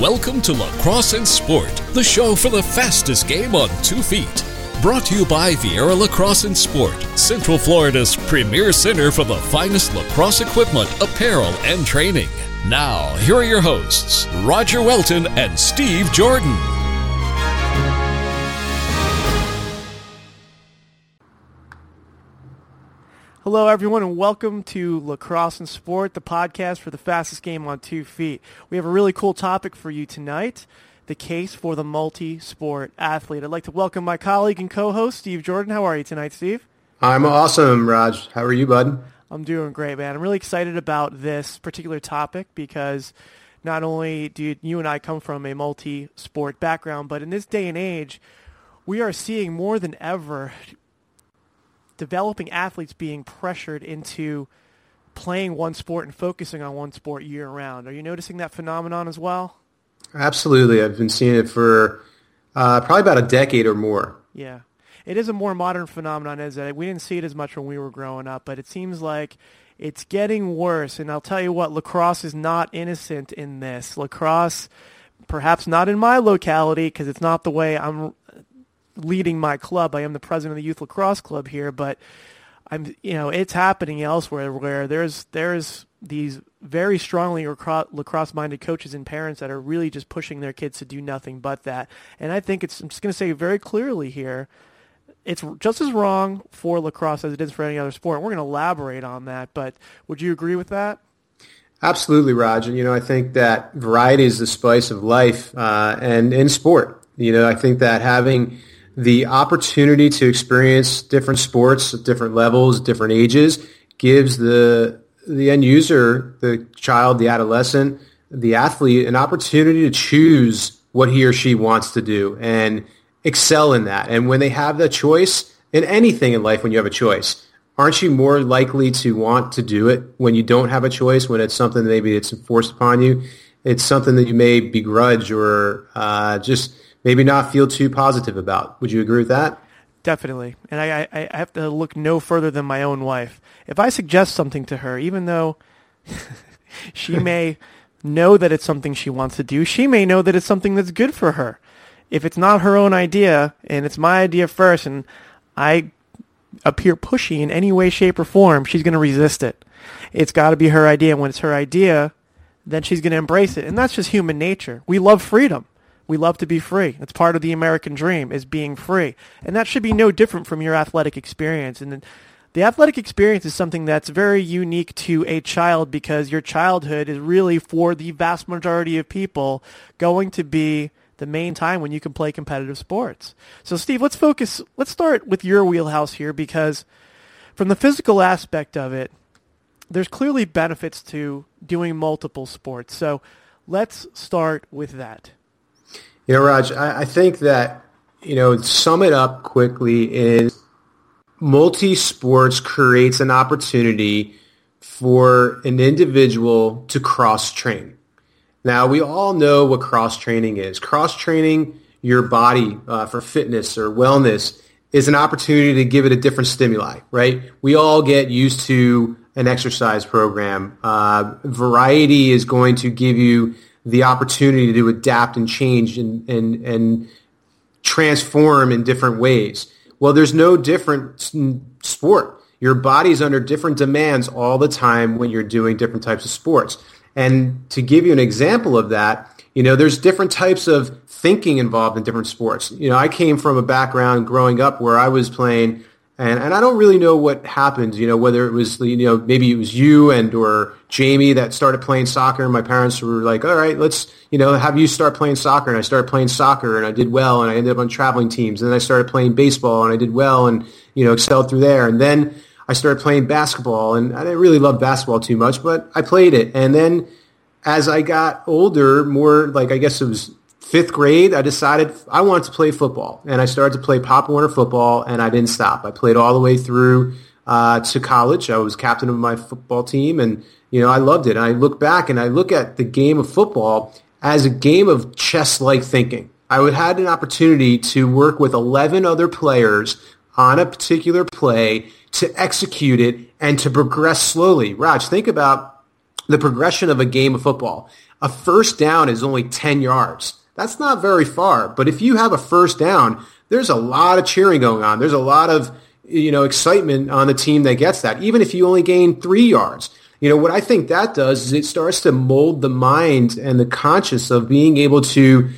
Welcome to Lacrosse and Sport, the show for the fastest game on two feet. Brought to you by Viera Lacrosse and Sport, Central Florida's premier center for the finest lacrosse equipment, apparel, and training. Now, here are your hosts, Roger Welton and Steve Jordan. Hello, everyone, and welcome to Lacrosse and Sport, the podcast for the fastest game on two feet. We have a really cool topic for you tonight the case for the multi sport athlete. I'd like to welcome my colleague and co host, Steve Jordan. How are you tonight, Steve? I'm awesome, Rog. How are you, bud? I'm doing great, man. I'm really excited about this particular topic because not only do you and I come from a multi sport background, but in this day and age, we are seeing more than ever developing athletes being pressured into playing one sport and focusing on one sport year round. Are you noticing that phenomenon as well? Absolutely. I've been seeing it for uh, probably about a decade or more. Yeah. It is a more modern phenomenon, is it? We didn't see it as much when we were growing up, but it seems like it's getting worse. And I'll tell you what, lacrosse is not innocent in this. Lacrosse, perhaps not in my locality because it's not the way I'm leading my club. I am the president of the youth lacrosse club here, but I'm you know it's happening elsewhere where there's there's these very strongly lacrosse minded coaches and parents that are really just pushing their kids to do nothing but that. And I think it's I'm just going to say very clearly here. It's just as wrong for lacrosse as it is for any other sport. We're going to elaborate on that, but would you agree with that? Absolutely, Rog. And, you know, I think that variety is the spice of life uh, and in sport. You know, I think that having – the opportunity to experience different sports at different levels, different ages, gives the the end user, the child, the adolescent, the athlete, an opportunity to choose what he or she wants to do and excel in that. And when they have that choice in anything in life, when you have a choice, aren't you more likely to want to do it when you don't have a choice, when it's something that maybe it's forced upon you? It's something that you may begrudge or uh, just – maybe not feel too positive about. Would you agree with that? Definitely. And I, I, I have to look no further than my own wife. If I suggest something to her, even though she may know that it's something she wants to do, she may know that it's something that's good for her. If it's not her own idea and it's my idea first and I appear pushy in any way, shape, or form, she's going to resist it. It's got to be her idea. And when it's her idea, then she's going to embrace it. And that's just human nature. We love freedom. We love to be free. It's part of the American dream is being free. And that should be no different from your athletic experience. And the athletic experience is something that's very unique to a child because your childhood is really for the vast majority of people going to be the main time when you can play competitive sports. So Steve, let's focus let's start with your wheelhouse here because from the physical aspect of it, there's clearly benefits to doing multiple sports. So let's start with that. You know, Rog, I, I think that, you know, sum it up quickly is multi-sports creates an opportunity for an individual to cross-train. Now, we all know what cross-training is. Cross-training your body uh, for fitness or wellness is an opportunity to give it a different stimuli, right? We all get used to an exercise program. Uh, variety is going to give you the opportunity to adapt and change and, and, and transform in different ways. Well, there's no different sport. Your body's under different demands all the time when you're doing different types of sports. And to give you an example of that, you know, there's different types of thinking involved in different sports. You know, I came from a background growing up where I was playing and, and I don't really know what happened, you know, whether it was, you know, maybe it was you and or Jamie that started playing soccer. And my parents were like, all right, let's, you know, have you start playing soccer. And I started playing soccer and I did well and I ended up on traveling teams. And then I started playing baseball and I did well and, you know, excelled through there. And then I started playing basketball, and I didn't really love basketball too much, but I played it. And then as I got older, more like I guess it was fifth grade, I decided I wanted to play football, and I started to play Pop Warner football, and I didn't stop. I played all the way through uh, to college. I was captain of my football team, and you know I loved it. And I look back and I look at the game of football as a game of chess-like thinking. I would had an opportunity to work with 11 other players on a particular play to execute it and to progress slowly. Rog, think about the progression of a game of football. A first down is only 10 yards. That's not very far. But if you have a first down, there's a lot of cheering going on. There's a lot of, you know, excitement on the team that gets that, even if you only gain three yards. You know, what I think that does is it starts to mold the mind and the conscious of being able to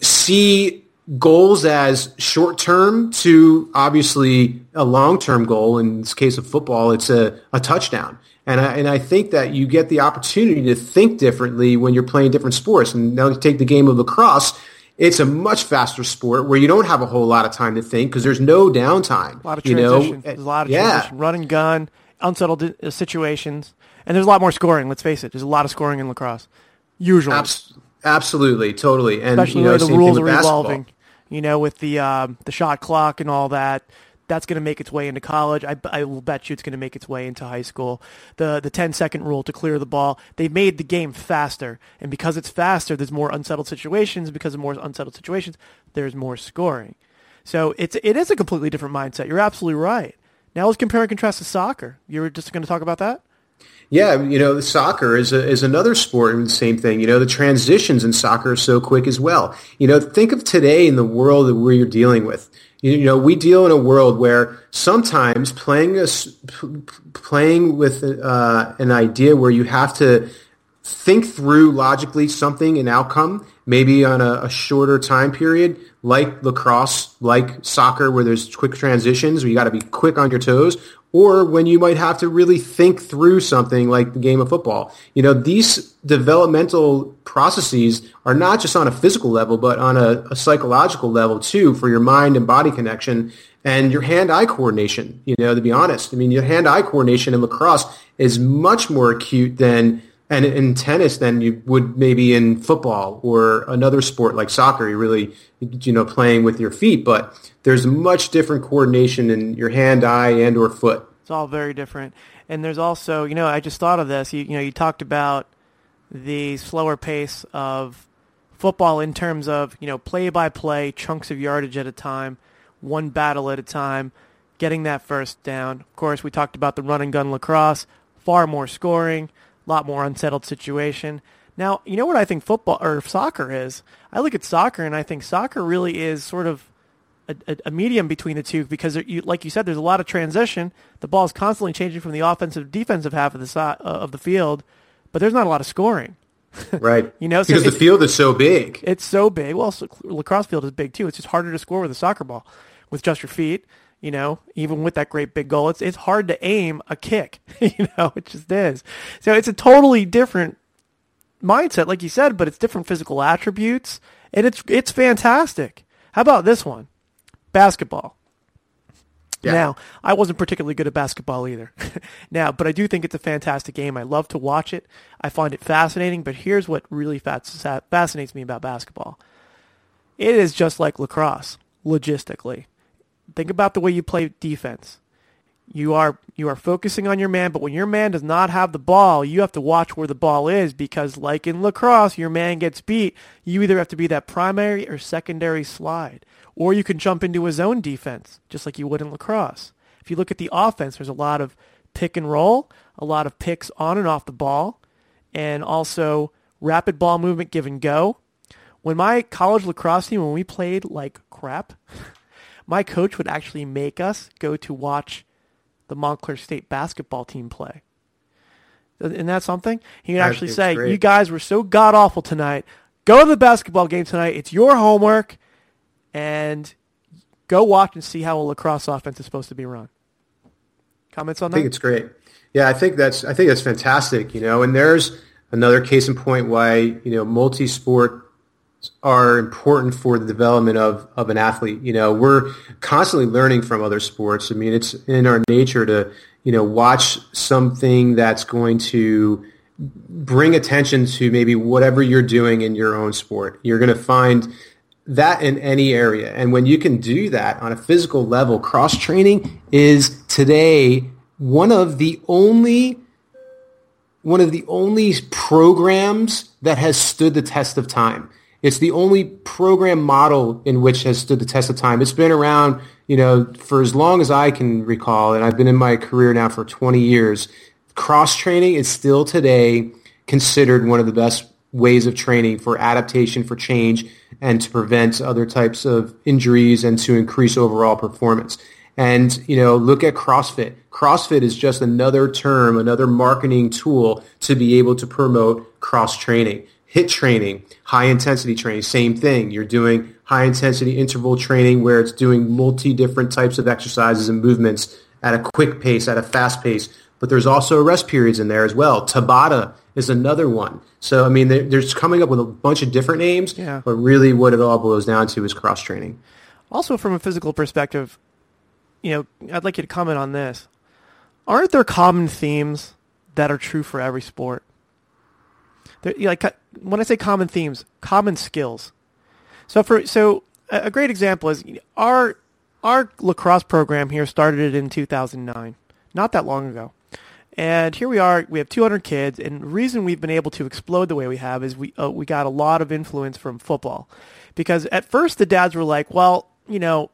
see goals as short term to obviously a long term goal. In this case of football, it's a, a touchdown. And I, and I think that you get the opportunity to think differently when you're playing different sports. And now take the game of lacrosse. It's a much faster sport where you don't have a whole lot of time to think because there's no downtime. A lot of you know? There's a lot of yeah. transition. Run and gun, unsettled uh, situations. And there's a lot more scoring, let's face it. There's a lot of scoring in lacrosse. Usually. Abs- absolutely, totally. And especially you know, the way the same rules are evolving. You know, with the um, the shot clock and all that, that's going to make its way into college. I, I will bet you it's going to make its way into high school. The the 10 second rule to clear the ball. They've made the game faster, and because it's faster, there's more unsettled situations. Because of more unsettled situations, there's more scoring. So it's it is a completely different mindset. You're absolutely right. Now let's compare and contrast to soccer. You were just going to talk about that. Yeah, you know, soccer is a, is another sport and the same thing. You know, the transitions in soccer are so quick as well. You know, think of today in the world that we're dealing with. You, know, we deal in a world where sometimes playing a, playing with uh, an idea where you have to think through logically something, an outcome, maybe on a, a shorter time period, like lacrosse, like soccer, where there's quick transitions, where you got to be quick on your toes, or when you might have to really think through something like the game of football. You know, these developmental processes are not just on a physical level, but on a, a psychological level too, for your mind and body connection and your hand-eye coordination. You know, to be honest, I mean, your hand-eye coordination in lacrosse is much more acute than and in tennis then you would maybe in football or another sport like soccer. You're really, you know, playing with your feet, but there's much different coordination in your hand, eye, and or foot. It's all very different. And there's also, you know, I just thought of this. You, you know, you talked about the slower pace of football in terms of, you know, play by play, chunks of yardage at a time, one battle at a time, getting that first down. Of course, we talked about the run and gun lacrosse, far more scoring, a lot more unsettled situation. Now, you know what I think football or soccer is? I look at soccer and I think soccer really is sort of a, a, a medium between the two because, there, you, like you said, there's a lot of transition. The ball is constantly changing from the offensive defensive half of the si- uh, of the field, but there's not a lot of scoring. Right. You know, so because the field is so big. It's so big. Well, so lacrosse field is big too. It's just harder to score with a soccer ball with just your feet. You know, even with that great big goal, it's it's hard to aim a kick. You know, it just is. So it's a totally different mindset, like you said, but it's different physical attributes, and it's it's fantastic. How about this one? Basketball. Yeah. Now, I wasn't particularly good at basketball either. now, but I do think it's a fantastic game. I love to watch it. I find it fascinating, but here's what really fascinates me about basketball. It is just like lacrosse, logistically. Think about the way you play defense. You are you are focusing on your man, but when your man does not have the ball, you have to watch where the ball is because like in lacrosse, your man gets beat, you either have to be that primary or secondary slide. Or you can jump into a zone defense, just like you would in lacrosse. If you look at the offense, there's a lot of pick and roll, a lot of picks on and off the ball, and also rapid ball movement give and go. When my college lacrosse team, when we played like crap, my coach would actually make us go to watch the Montclair State basketball team play. Isn't that something? He would actually say, great. "You guys were so god awful tonight. Go to the basketball game tonight. It's your homework, and go watch and see how a lacrosse offense is supposed to be run." Comments on that? I think it's great. Yeah, I think that's I think that's fantastic. You know, and there's another case in point why you know multi-sport are important for the development of, of an athlete. You know, we're constantly learning from other sports. I mean, it's in our nature to, you know, watch something that's going to bring attention to maybe whatever you're doing in your own sport. You're going to find that in any area. And when you can do that on a physical level, cross training is today one of the only one of the only programs that has stood the test of time. It's the only program model in which has stood the test of time. It's been around, you know, for as long as I can recall, and I've been in my career now for 20 years. Cross training is still today considered one of the best ways of training for adaptation, for change, and to prevent other types of injuries and to increase overall performance. And, you know, look at CrossFit. CrossFit is just another term, another marketing tool to be able to promote cross training. HIIT training, high intensity training, same thing. You're doing high intensity interval training where it's doing multi different types of exercises and movements at a quick pace, at a fast pace. But there's also rest periods in there as well. Tabata is another one. So, I mean, they're, they're coming up with a bunch of different names, Yeah. but really what it all boils down to is cross training. Also, from a physical perspective, you know, I'd like you to comment on this. Aren't there common themes that are true for every sport? There, you know, like when I say common themes, common skills. So for so a great example is our our lacrosse program here started it in 2009, not that long ago. And here we are. We have 200 kids, and the reason we've been able to explode the way we have is we uh, we got a lot of influence from football, because at first the dads were like, well, you know,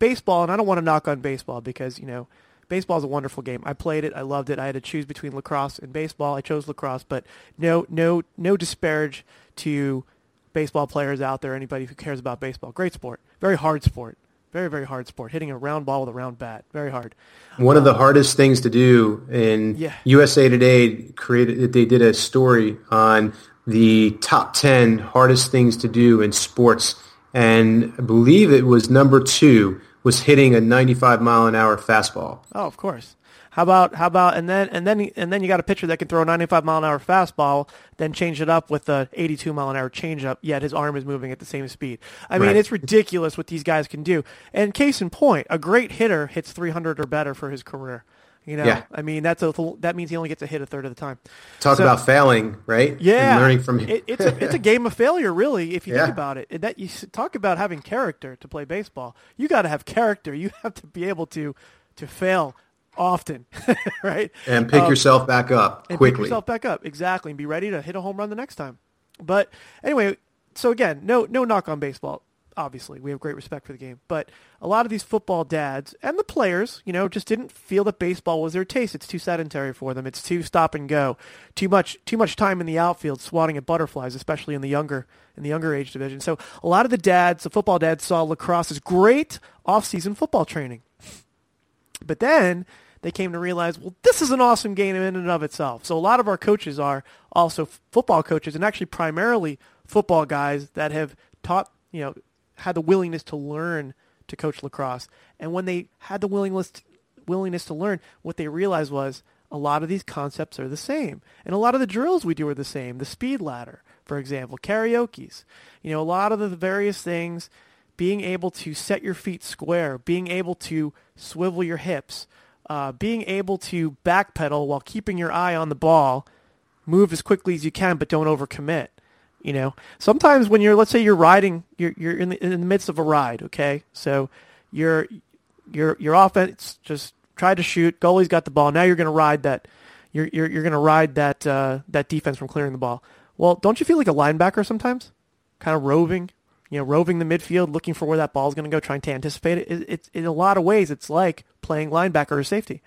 baseball, and I don't want to knock on baseball because you know, baseball is a wonderful game. I played it, I loved it. I had to choose between lacrosse and baseball. I chose lacrosse, but no, no, no disparage to baseball players out there. Anybody who cares about baseball, great sport, very hard sport, very very hard sport. Hitting a round ball with a round bat, very hard. One of the um, hardest things to do in Yeah. USA Today created they did a story on the top 10 hardest things to do in sports and I believe it was number 2 was hitting a 95 mile an hour fastball. Oh, of course. How about how about and then and then and then you got a pitcher that can throw a 95 mile an hour fastball, then change it up with a 82 mile an hour changeup. Yet his arm is moving at the same speed. I mean, Right. it's ridiculous what these guys can do. And case in point, a great hitter hits 300 or better for his career. You know, Yeah. I mean that's a that means he only gets a hit a third of the time. Talk So- about failing, right? yeah, And learning from it, it's a it's a game of failure, really. If you think about it, And that you talk about having character to play baseball. You got to have character. You have to be able to to fail often, right? and pick Um, yourself back up and quickly. pick yourself back up exactly, and be ready to hit a home run the next time. But anyway, so again, no no knock on baseball. Obviously, we have great respect for the game, but a lot of these football dads and the players, you know, just didn't feel that baseball was their taste. It's too sedentary for them. It's too stop and go, too much too much time in the outfield swatting at butterflies, especially in the younger in the younger age division. So a lot of the dads, the football dads, saw lacrosse as great off-season football training. But then they came to realize, well, this is an awesome game in and of itself. So a lot of our coaches are also football coaches and actually primarily football guys that have taught, you know, had the willingness to learn to coach lacrosse. And when they had the willingness willingness to learn, what they realized was a lot of these concepts are the same. And a lot of the drills we do are the same. The speed ladder, for example, carioca's. You know, a lot of the various things being able to set your feet square, being able to swivel your hips, uh, being able to backpedal while keeping your eye on the ball, move as quickly as you can, but don't overcommit. You know, sometimes when you're, let's say you're riding, you're you're in the, in the midst of a ride. Okay, so your your your offense just tried to shoot, goalie's got the ball. Now you're going to ride that. You're you're you're going to ride that uh, that defense from clearing the ball. Well, don't you feel like a linebacker sometimes? Kind of roving, you know, roving the midfield, looking for where that ball's going to go, trying to anticipate it. It, It's in a lot of ways, it's like playing linebacker or safety.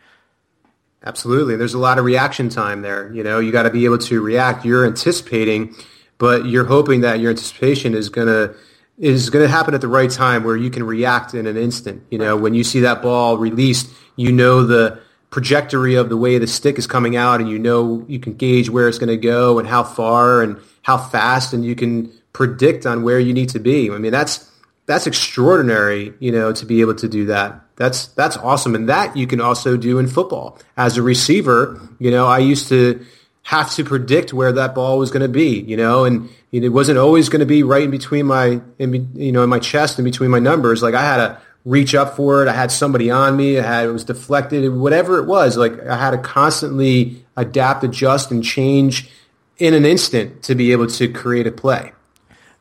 Absolutely. There's a lot of reaction time there. You know, you got to be able to react. You're anticipating, but you're hoping that your anticipation is going to is going to happen at the right time where you can react in an instant. You know, when you see that ball released, you know the trajectory of the way the stick is coming out and you know you can gauge where it's going to go and how far and how fast and you can predict on where you need to be. I mean, that's that's extraordinary, you know, to be able to do that. That's that's awesome, and that you can also do in football. As a receiver, you know, I used to have to predict where that ball was going to be, you know, and it wasn't always going to be right in between my, in, you know, in my chest and between my numbers. Like I had to reach up for it. I had somebody on me. I had it was deflected. Whatever it was, like I had to constantly adapt, adjust, and change in an instant to be able to create a play.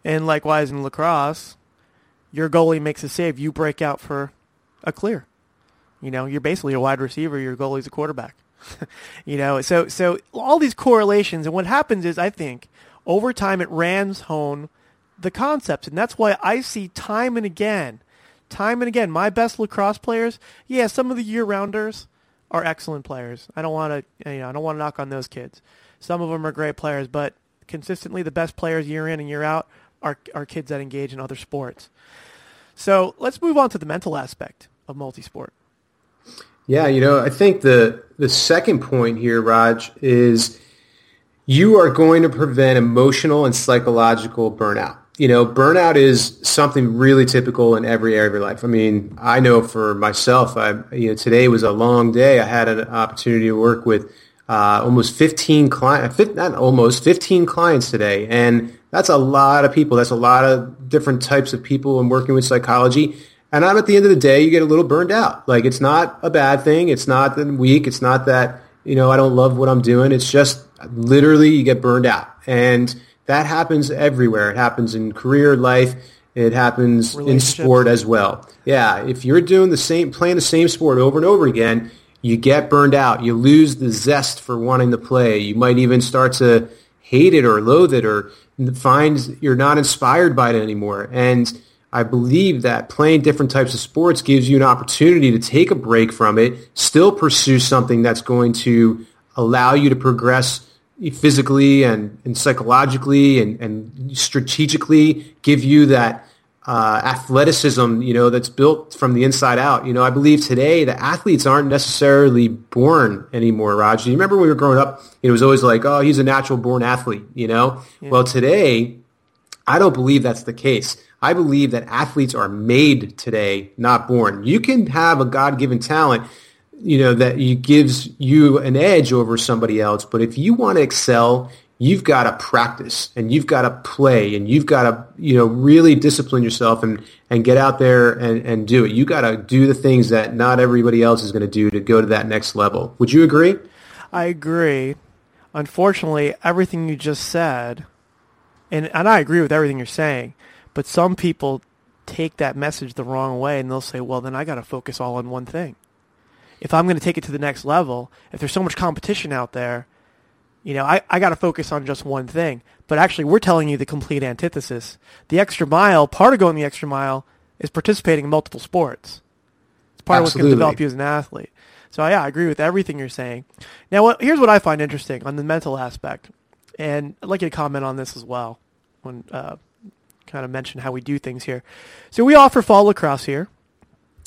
And likewise in lacrosse, your goalie makes a save, you break out for a clear. You know, you're basically a wide receiver. Your goalie's a quarterback. you know, so so all these correlations, and what happens is, I think, over time it rams home the concepts, and that's why I see time and again, time and again, my best lacrosse players. Yeah, some of the year-rounders are excellent players. I don't want to, you know, I don't want to knock on those kids. Some of them are great players, but consistently the best players year in and year out are are kids that engage in other sports. So let's move on to the mental aspect of multisport. Yeah, you know, I think the the second point here, Rog, is you are going to prevent emotional and psychological burnout. You know, burnout is something really typical in every area of your life. I mean, I know for myself, I you know today was a long day. I had an opportunity to work with uh, almost 15 clients, not almost 15 clients today, and that's a lot of people. That's a lot of different types of people. And working with psychology, and I'm at the end of the day, you get a little burned out. Like it's not a bad thing. It's not that I'm weak. It's not that, you know, I don't love what I'm doing. It's just literally you get burned out. And that happens everywhere. It happens in career life. It happens in sport as well. Yeah. If you're doing the same, playing the same sport over and over again, you get burned out. You lose the zest for wanting to play. You might even start to hate it or loathe it or find you're not inspired by it anymore. And I believe that playing different types of sports gives you an opportunity to take a break from it, still pursue something that's going to allow you to progress physically and, and psychologically and, and strategically, give you that uh, athleticism, you know, that's built from the inside out. You know, I believe today the athletes aren't necessarily born anymore, Rog. You remember when we were growing up, it was always like, oh, he's a natural born athlete, you know? Yeah. Well, today, I don't believe that's the case. I believe that athletes are made today, not born. You can have a God-given talent, you know, that gives you an edge over somebody else. But if you want to excel, you've got to practice and you've got to play and you've got to, you know, really discipline yourself and, and get out there and, and do it. You got to do the things that not everybody else is going to do to go to that next level. Would you agree? I agree. Unfortunately, everything you just said, and, and I agree with everything you're saying, but some people take that message the wrong way and they'll say, well, then I got to focus all on one thing. If I'm going to take it to the next level, if there's so much competition out there, you know, I, I got to focus on just one thing. But actually, we're telling you the complete antithesis. The extra mile, part of going the extra mile is participating in multiple sports. It's part Absolutely. of what's going to develop you as an athlete. So yeah, I agree with everything you're saying. Now, what, here's what I find interesting on the mental aspect, and I'd like you to comment on this as well when uh, kind of mention how we do things here. So we offer fall lacrosse here.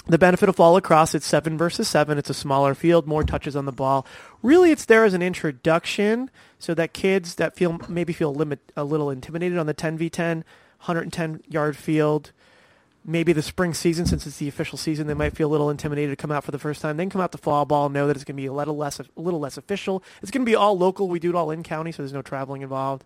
The benefit of fall lacrosse, it's seven versus seven. It's a smaller field, more touches on the ball. Really, it's there as an introduction so that kids that feel maybe feel limit, a little intimidated on the 10v10, 110 yard field, maybe the spring season, since it's the official season, they might feel a little intimidated to come out for the first time. Then come out to fall ball, know that it's going to be a little less, a little less official. It's going to be all local. We do it all in county, so there's no traveling involved.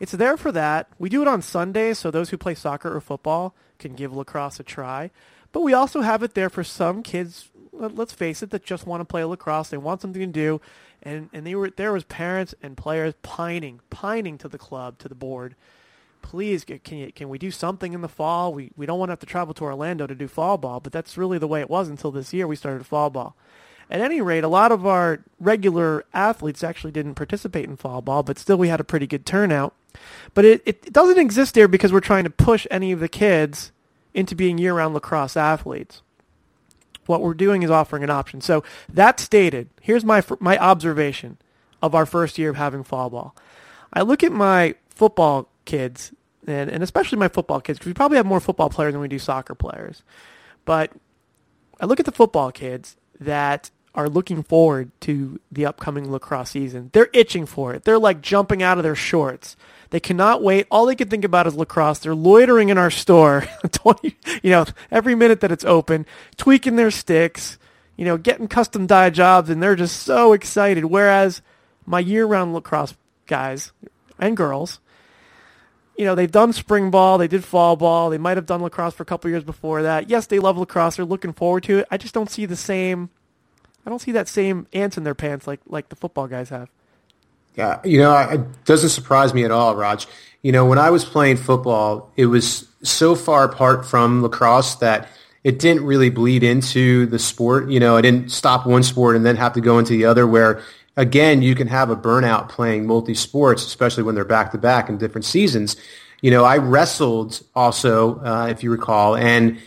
It's there for that. We do it on Sundays, so those who play soccer or football can give lacrosse a try. But we also have it there for some kids, let's face it, that just want to play lacrosse. They want something to do. And, and they were there was parents and players pining, pining to the club, to the board. Please, can you, can we do something in the fall? We, we don't want to have to travel to Orlando to do fall ball, but that's really the way it was until this year we started fall ball. At any rate, a lot of our regular athletes actually didn't participate in fall ball, but still we had a pretty good turnout. But it, it doesn't exist there because we're trying to push any of the kids into being year-round lacrosse athletes. What we're doing is offering an option. So that stated, here's my my observation of our first year of having fall ball. I look at my football kids, and, and especially my football kids, because we probably have more football players than we do soccer players. But I look at the football kids that are looking forward to the upcoming lacrosse season. They're itching for it. They're like jumping out of their shorts. They cannot wait. All they can think about is lacrosse. They're loitering in our store 20, you know, every minute that it's open, tweaking their sticks, you know, getting custom dye jobs, and they're just so excited. Whereas my year-round lacrosse guys and girls, you know, they've done spring ball, they did fall ball, they might have done lacrosse for a couple years before that. Yes, they love lacrosse, they're looking forward to it. I just don't see the same I don't see that same ants in their pants like like the football guys have. Yeah, you know, it doesn't surprise me at all, Rog. You know, when I was playing football, it was so far apart from lacrosse that it didn't really bleed into the sport. You know, I didn't stop one sport and then have to go into the other where again, you can have a burnout playing multi sports, especially when they're back to back in different seasons. You know, I wrestled also, uh, if you recall, and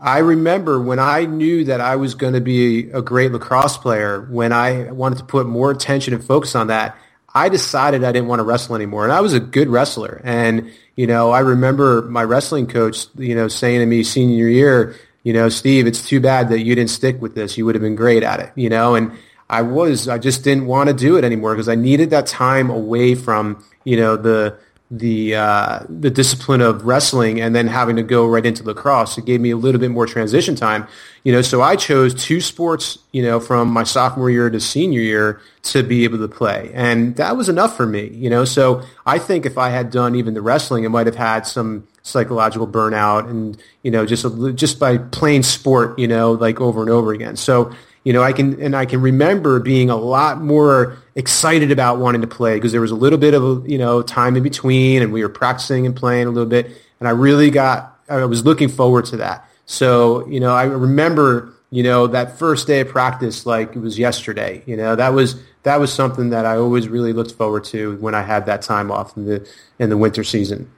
I remember when I knew that I was going to be a great lacrosse player, when I wanted to put more attention and focus on that, I decided I didn't want to wrestle anymore. And I was a good wrestler. And, you know, I remember my wrestling coach, you know, saying to me senior year, you know, Steve, it's too bad that you didn't stick with this. You would have been great at it, you know, and I was, I just didn't want to do it anymore because I needed that time away from, you know, the, the uh, the discipline of wrestling and then having to go right into lacrosse. It gave me a little bit more transition time, you know. So I chose two sports, you know, from my sophomore year to senior year to be able to play, and that was enough for me, you know. So I think if I had done even the wrestling, it might have had some psychological burnout, and you know, just a, just by playing sport, you know, like over and over again. So you know, I can and I can remember being a lot more excited about wanting to play because there was a little bit of you know time in between, and we were practicing and playing a little bit, and I really got I was looking forward to that. So you know, I remember you know that first day of practice like it was yesterday. You know, that was that was something that I always really looked forward to when I had that time off in the in the winter season.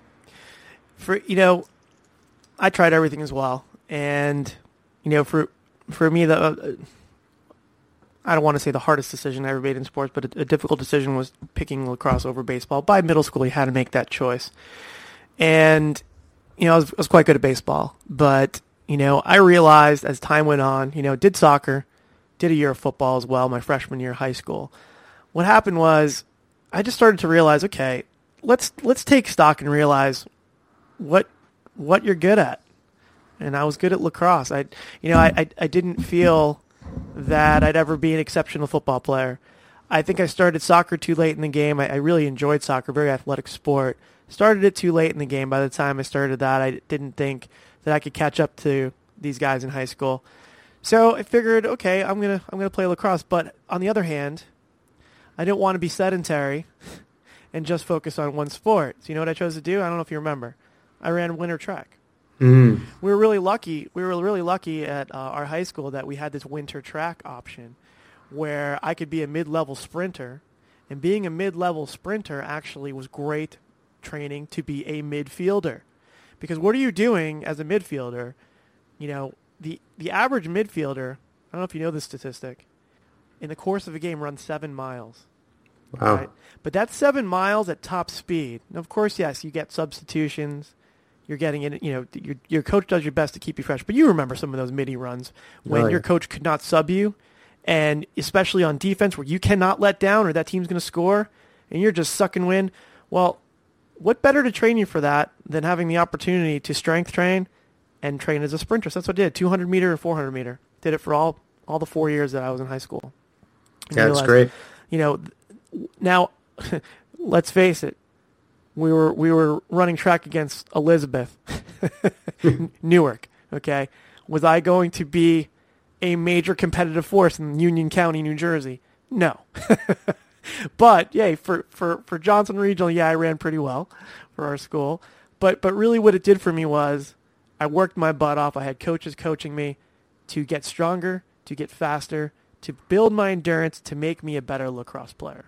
For you know, I tried everything as well, and you know, for for me the. Uh, I don't want to say the hardest decision I ever made in sports, but a, a, difficult decision was picking lacrosse over baseball. By middle school, you had to make that choice. And, you know, I was, I was quite good at baseball. But, you know, I realized as time went on, you know, did soccer, did a year of football as well, my freshman year of high school. What happened was I just started to realize, okay, let's let's take stock and realize what what you're good at. And I was good at lacrosse. I, you know, I, I, I didn't feel that I'd ever be an exceptional football player. I think I started soccer too late in the game. I, I, really enjoyed soccer, very athletic sport. Started it too late in the game. By the time I started that, I didn't think that I could catch up to these guys in high school. So I figured, okay, I'm gonna I'm gonna play lacrosse. But on the other hand, I didn't want to be sedentary and just focus on one sport. So you know what I chose to do? I don't know if you remember. I ran winter track. Mm. We were really lucky. We were really lucky at uh, our high school that we had this winter track option, where I could be a mid-level sprinter, and being a mid-level sprinter actually was great training to be a midfielder, because what are you doing as a midfielder? You know, the the average midfielder. I don't know if you know this statistic. In the course of a game, runs seven miles. Wow. Right? But that's seven miles at top speed. And of course, yes, you get substitutions you're getting it. You know, your your coach does your best to keep you fresh. But you remember some of those midi runs when yeah. your coach could not sub you, and especially on defense where you cannot let down or that team's going to score, and you're just sucking wind. Well, what better to train you for that than having the opportunity to strength train and train as a sprinter? So that's what I did: 200 meter and 400 meter. Did it for all all the four years that I was in high school. And yeah, that's great. You know, now let's face it we were we were running track against Elizabeth, Newark. Okay, was I going to be a major competitive force in Union County, New Jersey? No. but yay for, for, for Johnson Regional, yeah, I ran pretty well for our school. But but really, what it did for me was I worked my butt off. I had coaches coaching me to get stronger, to get faster, to build my endurance, to make me a better lacrosse player.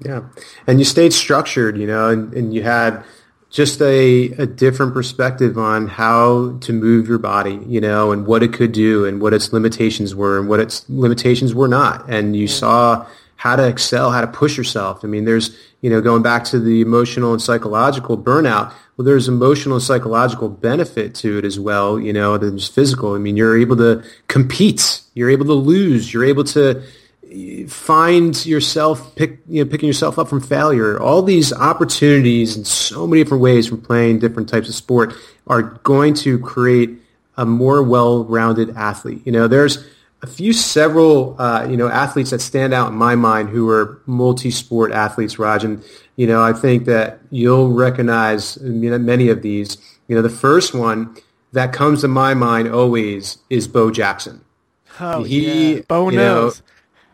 Yeah. And you stayed structured, you know, and, and you had just a, a different perspective on how to move your body, you know, and what it could do and what its limitations were and what its limitations were not. And you yeah. saw how to excel, how to push yourself. I mean, there's, you know, going back to the emotional and psychological burnout, well, there's emotional and psychological benefit to it as well, you know, than just physical. I mean, you're able to compete, you're able to lose, you're able to, find yourself pick you know picking yourself up from failure all these opportunities in so many different ways from playing different types of sport are going to create a more well-rounded athlete you know there's a few several uh, you know athletes that stand out in my mind who are multi-sport athletes, Rog, and you know I think that you'll recognize you know, many of these. You know, the first one that comes to my mind always is Bo Jackson. Oh, he, yeah. Bo you know, knows.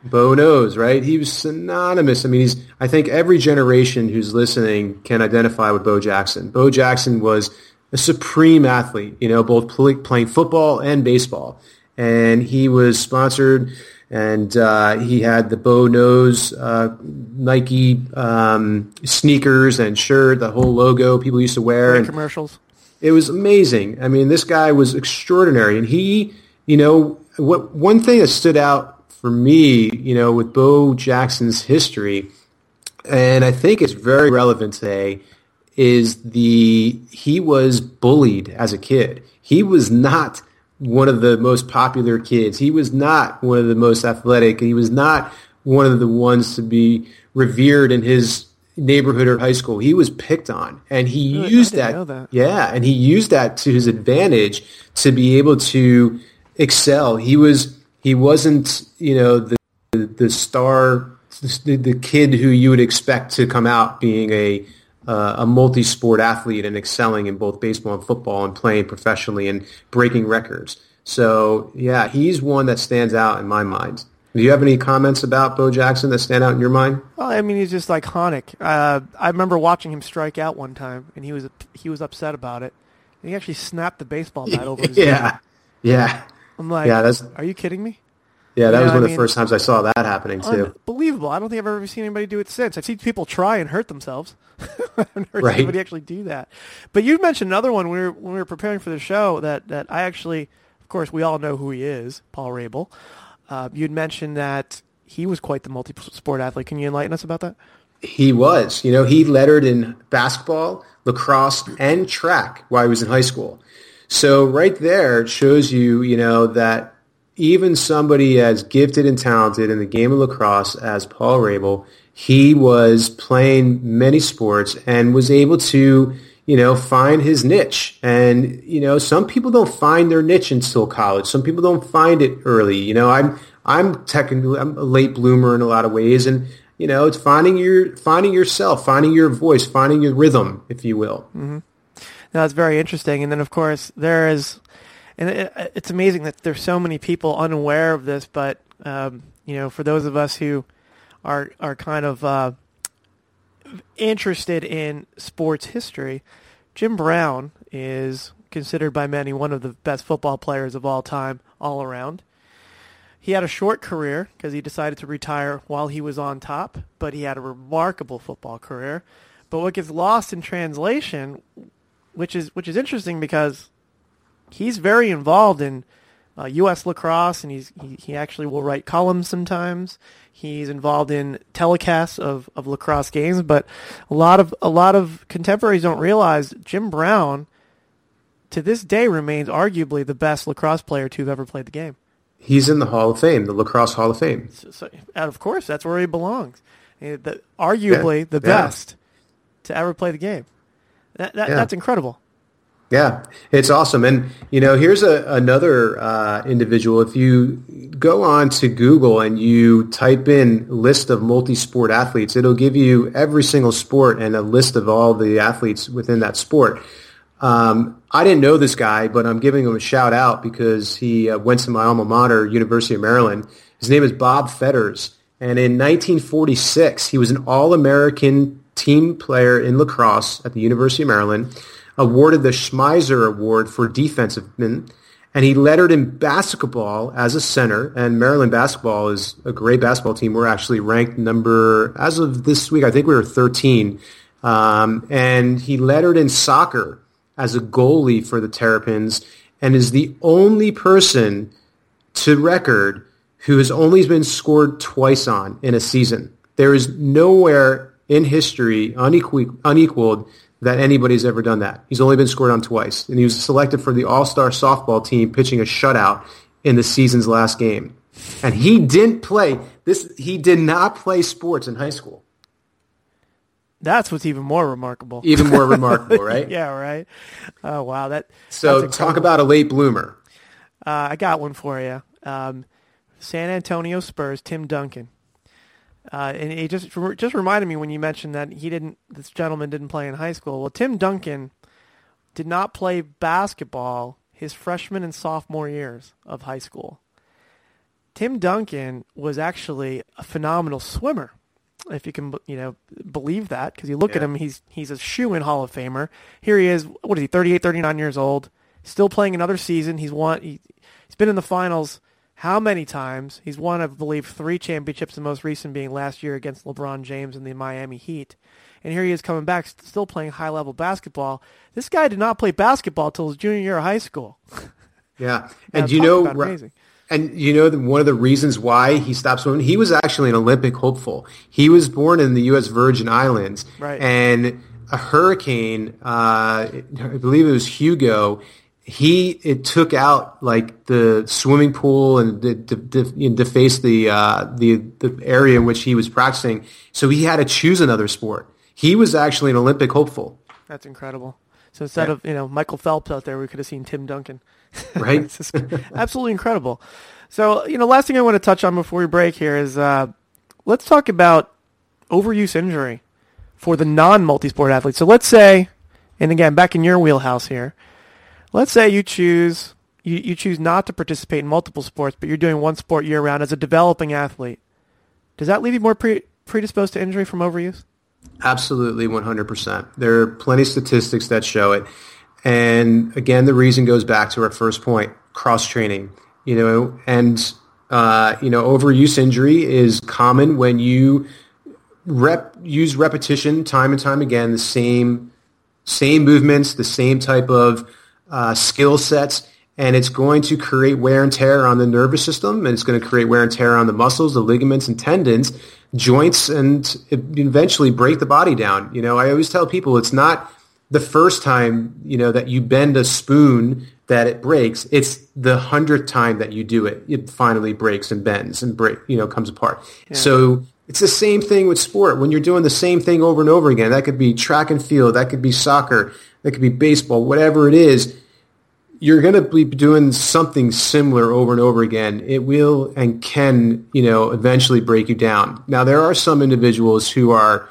Bo knows, right? He was synonymous. I mean, he's. I think every generation who's listening can identify with Bo Jackson. Bo Jackson was a supreme athlete. You know, both pl- playing football and baseball, and he was sponsored. And uh, he had the Bo Knows uh, Nike um, sneakers and shirt, the whole logo people used to wear. And commercials. it was amazing. I mean, this guy was extraordinary, and he, you know, what one thing that stood out for me, you know, with Bo Jackson's history, and I think it's very relevant today, is the he was bullied as a kid. He was not one of the most popular kids. He was not one of the most athletic. He was not one of the ones to be revered in his neighborhood or high school. He was picked on, and he? Used that, that. Yeah, and he used that to his advantage to be able to excel. He was he wasn't you know the the, star the, the kid who you would expect to come out being a uh, a multi-sport athlete and excelling in both baseball and football and playing professionally and breaking records. So yeah, he's one that stands out in my mind. Do you have any comments about Bo Jackson that stand out in your mind? Well, I mean, he's just iconic. Uh, I remember watching him strike out one time, and he was he was upset about it. And he actually snapped the baseball bat over his yeah, head. yeah, I'm like, Yeah, that's- are you kidding me? yeah. That You was one of the mean- first times I saw that happening too. Unbelievable. I don't think I've ever seen anybody do it since. I've seen people try and hurt themselves. I haven't heard Right. anybody actually do that. But you mentioned another one when we were, when we were preparing for the show that, that I actually, of course, we all know who he is, Paul Rabil. Uh, you'd mentioned that he was quite the multi-sport athlete. Can you enlighten us about that? He was. You know, he lettered in basketball, lacrosse, and track while he was in high school. So right there it shows you, you know, that even somebody as gifted and talented in the game of lacrosse as Paul Rabil, he was playing many sports and was able to, you know, find his niche. And, you know, some people don't find their niche until college. Some people don't find it early. You know, I'm, I'm technically, I'm a late bloomer in a lot of ways. And, you know, it's finding your, finding yourself, finding your voice, finding your rhythm, if you will. Mm-hmm. No, it's very interesting. And then, of course, there is, and it, it's amazing that there's so many people unaware of this. But um, you know, for those of us who are are kind of uh, interested in sports history, Jim Brown is considered by many one of the best football players of all time, all around. He had a short career because he decided to retire while he was on top, but he had a remarkable football career. But what gets lost in translation which is which is interesting because he's very involved in uh, U.S. lacrosse, and he's he, he actually will write columns sometimes. He's involved in telecasts of, of lacrosse games, but a lot of a lot of contemporaries don't realize Jim Brown, to this day, remains arguably the best lacrosse player to have ever played the game. He's in the Hall of Fame, the Lacrosse Hall of Fame. So, so, of course, that's where he belongs. Uh, the- arguably Yeah. the Yeah. best to ever play the game. That, that, Yeah. That's incredible. Yeah, it's awesome. And, you know, here's a, another uh, individual. If you go on to Google and you type in list of multi-sport athletes, it'll give you every single sport and a list of all the athletes within that sport. Um, I didn't know this guy, but I'm giving him a shout out because he uh, went to my alma mater, University of Maryland. His name is Bob Fetters. And in 1946, he was an All-American team player in lacrosse at the University of Maryland, awarded the Schmeisser Award for defensiveman, and he lettered in basketball as a center. And Maryland basketball is a great basketball team. We're actually ranked number, as of this week, I think we were 13. Um, and he lettered in soccer as a goalie for the Terrapins and is the only person to record who has only been scored twice on in a season. There is nowhere in history unequal, unequaled that anybody's ever done that. He's only been scored on twice, and he was selected for the All-Star softball team pitching a shutout in the season's last game. And he didn't play this. He did not play sports in high school. That's what's even more remarkable. Even more remarkable, right? yeah, right. Oh wow, that. So talk about a late bloomer. Uh, I got one for you. Um, San Antonio Spurs, Tim Duncan. Uh, and it just just reminded me when you mentioned that he didn't. This gentleman didn't play in high school. Well, Tim Duncan did not play basketball his freshman and sophomore years of high school. Tim Duncan was actually a phenomenal swimmer, if you can you know believe that, because you look Yeah. at him, he's he's a shoe-in Hall of Famer. Here he is. What is he? 38, 39 years old, still playing another season. He's won. He, he's been in the finals. How many times? He's won, I believe, three championships. The most recent being last year against LeBron James and the Miami Heat. And here he is coming back, still playing high-level basketball. This guy did not play basketball till his junior year of high school. Yeah, and you know, amazing. and you know, one of the reasons why he stopped swimming, he was actually an Olympic hopeful. He was born in the U.S. Virgin Islands, Right. and a hurricane, uh, I believe it was Hugo. He it took out like the swimming pool and you know, defaced the uh, the the area in which he was practicing. So he had to choose another sport. He was actually an Olympic hopeful, That's incredible. So instead Yeah. of you know Michael Phelps out there, we could have seen Tim Duncan. right? Absolutely incredible. So you know, last thing I want to touch on before we break here is uh, let's talk about overuse injury for the non-multisport athletes. So let's say, and again, back in your wheelhouse here, let's say you choose you, you choose not to participate in multiple sports, but you're doing one sport year round as a developing athlete. Does that leave you more pre- predisposed to injury from overuse? Absolutely, 100%. There are plenty of statistics that show it. And again, the reason goes back to our first point, cross training, you know, and, uh, you know, overuse injury is common when you rep, use repetition time and time again, the same, same movements, the same type of, uh, skill sets. And it's going to create wear and tear on the nervous system, and it's going to create wear and tear on the muscles, the ligaments and tendons, joints, and eventually break the body down. You know, I always tell people it's not the first time, you know, that you bend a spoon that it breaks. It's the hundredth time that you do it. It finally breaks and bends and break, you know, comes apart. So it's the same thing with sport. When you're doing the same thing over and over again, that could be track and field, that could be soccer, that could be baseball, whatever it is, you're going to be doing something similar over and over again. It will and can, you know, eventually break you down. Now, there are some individuals who are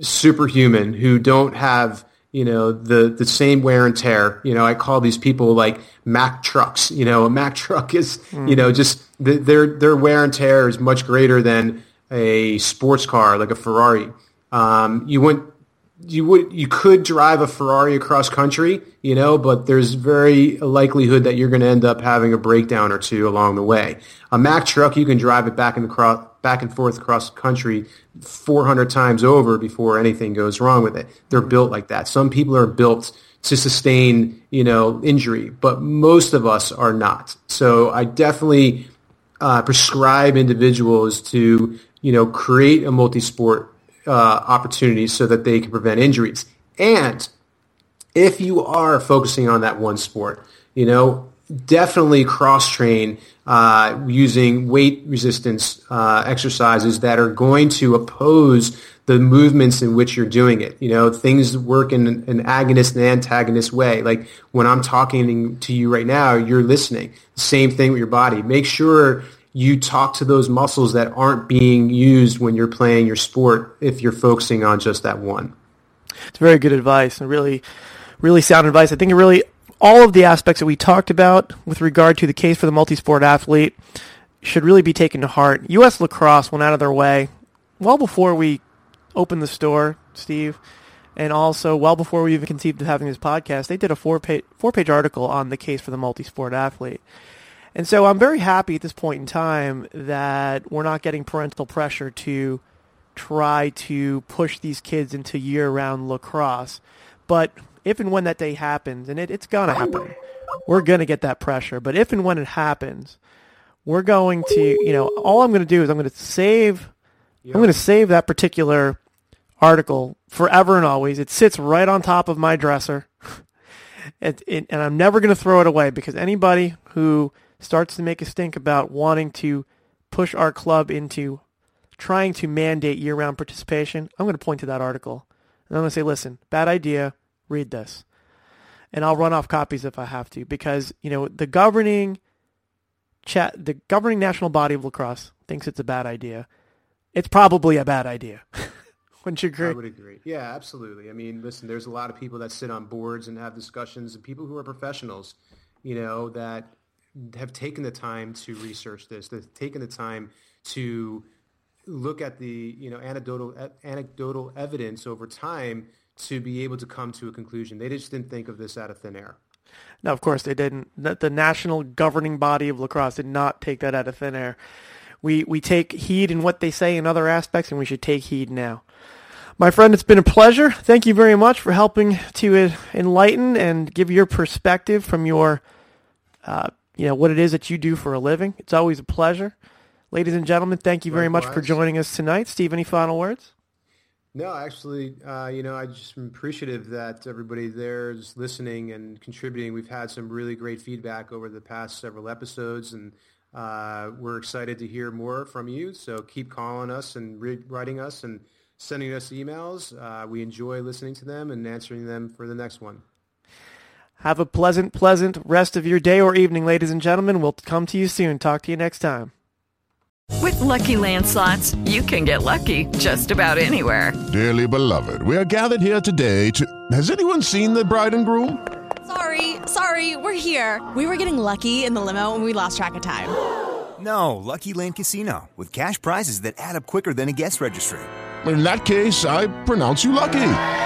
superhuman who don't have, you know, the, the same wear and tear. You know, I call these people like Mack trucks. You know, a Mack truck is, you know, just the, their, their wear and tear is much greater than a sports car like a Ferrari. Um, you wouldn't, you would you could drive a Ferrari across country, you know, but there's very likelihood that you're going to end up having a breakdown or two along the way. A Mack truck, you can drive it back and across, back and forth across country 400 times over before anything goes wrong with it. They're built like that. Some people are built to sustain, you know, injury, but most of us are not. So I definitely uh, prescribe individuals to, you know, create a multi-sport uh, opportunities so that they can prevent injuries. And if you are focusing on that one sport, you know, definitely cross train uh, using weight resistance uh, exercises that are going to oppose the movements in which you're doing it. You know, things work in an agonist and antagonist way. Like when I'm talking to you right now, you're listening. Same thing with your body. Make sure you talk to those muscles that aren't being used when you're playing your sport if you're focusing on just that one. It's very good advice and really, really sound advice. I think it really all of the aspects that we talked about with regard to the case for the multi-sport athlete should really be taken to heart. U.S. Lacrosse went out of their way well before we opened the store, Steve, and also well before we even conceived of having this podcast. They did a four-page four-page article on the case for the multi-sport athlete. And so I'm very happy at this point in time that we're not getting parental pressure to try to push these kids into year-round lacrosse. But if and when that day happens, and it, it's going to happen, we're going to get that pressure. But if and when it happens, we're going to, you know, all I'm going to do is I'm going to save, I'm going to save that particular article forever and always. It sits right on top of my dresser. it, and I'm never going to throw it away because anybody who starts to make a stink about wanting to push our club into trying to mandate year-round participation, I'm going to point to that article. And I'm going to say, listen, bad idea, read this. And I'll run off copies if I have to because, you know, the governing chat the governing national body of lacrosse thinks it's a bad idea, it's probably a bad idea. Wouldn't you agree? I would agree. Yeah, absolutely. I mean, listen, there's a lot of people that sit on boards and have discussions, and people who are professionals, you know, that have taken the time to research this, they've taken the time to look at the, you know, anecdotal anecdotal evidence over time to be able to come to a conclusion. They just didn't think of this out of thin air. No, of course they didn't. The, national governing body of lacrosse did not take that out of thin air. We we take heed in what they say in other aspects, and we should take heed now. My friend, it's been a pleasure. Thank you very much for helping to enlighten and give your perspective from your, uh, you know, what it is that you do for a living. It's always a pleasure. Ladies and gentlemen, thank you very Likewise. much for joining us tonight. Steve, any final words? No, actually, uh, you know, I just am appreciative that everybody there is listening and contributing. We've had some really great feedback over the past several episodes, and uh, we're excited to hear more from you. So keep calling us and re- writing us and sending us emails. Uh, we enjoy listening to them and answering them for the next one. Have a pleasant, pleasant rest of your day or evening, ladies and gentlemen. We'll come to you soon. Talk to you next time. With Lucky Land slots, you can get lucky just about anywhere. Dearly beloved, we are gathered here today to. Has anyone seen the bride and groom? Sorry, sorry, we're here. We were getting lucky in the limo and we lost track of time. No, Lucky Land Casino, with cash prizes that add up quicker than a guest registry in that case, I pronounce you lucky.